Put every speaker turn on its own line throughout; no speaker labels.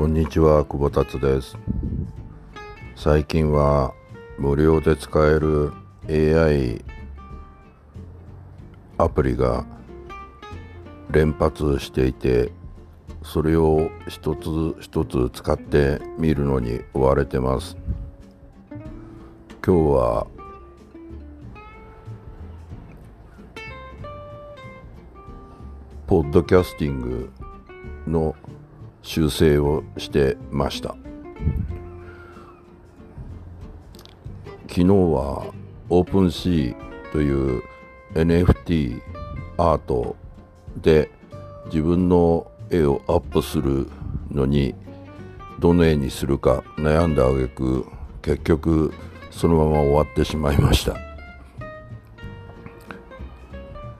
こんにちは久保達です。最近は無料で使える AI アプリが連発していてそれを一つ一つ使ってみるのに追われてます。今日はポッドキャスティングの修正をしてました。昨日はオープンシーという NFT アートで自分の絵をアップするのにどの絵にするか悩んだ挙句結局そのまま終わってしまいました。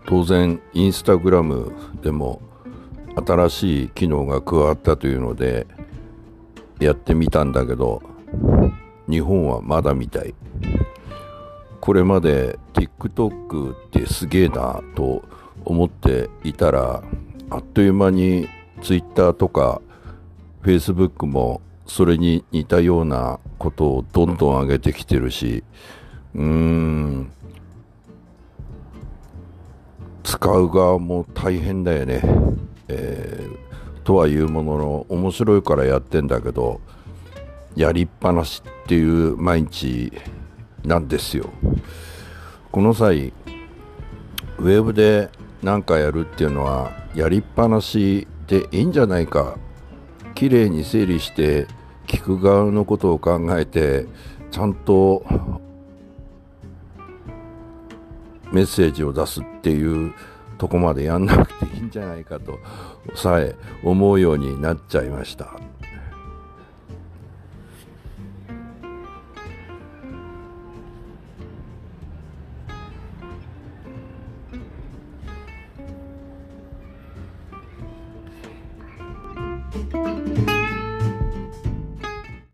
当然インスタグラムでも新しい機能が加わったというのでやってみたんだけど日本はまだみたいこれまで TikTok ってすげえなと思っていたらあっという間に Twitter とか Facebook もそれに似たようなことをどんどん上げてきてるしうーん使う側も大変だよね。えー、とはいうものの面白いからやってんだけどやりっぱなしっていう毎日なんですよ。この際ウェブで何かやるっていうのはやりっぱなしでいいんじゃないか。綺麗に整理して聞く側のことを考えてちゃんとメッセージを出すっていうとこまでやんなくていいんじゃないかとさえ思うようになっちゃいました。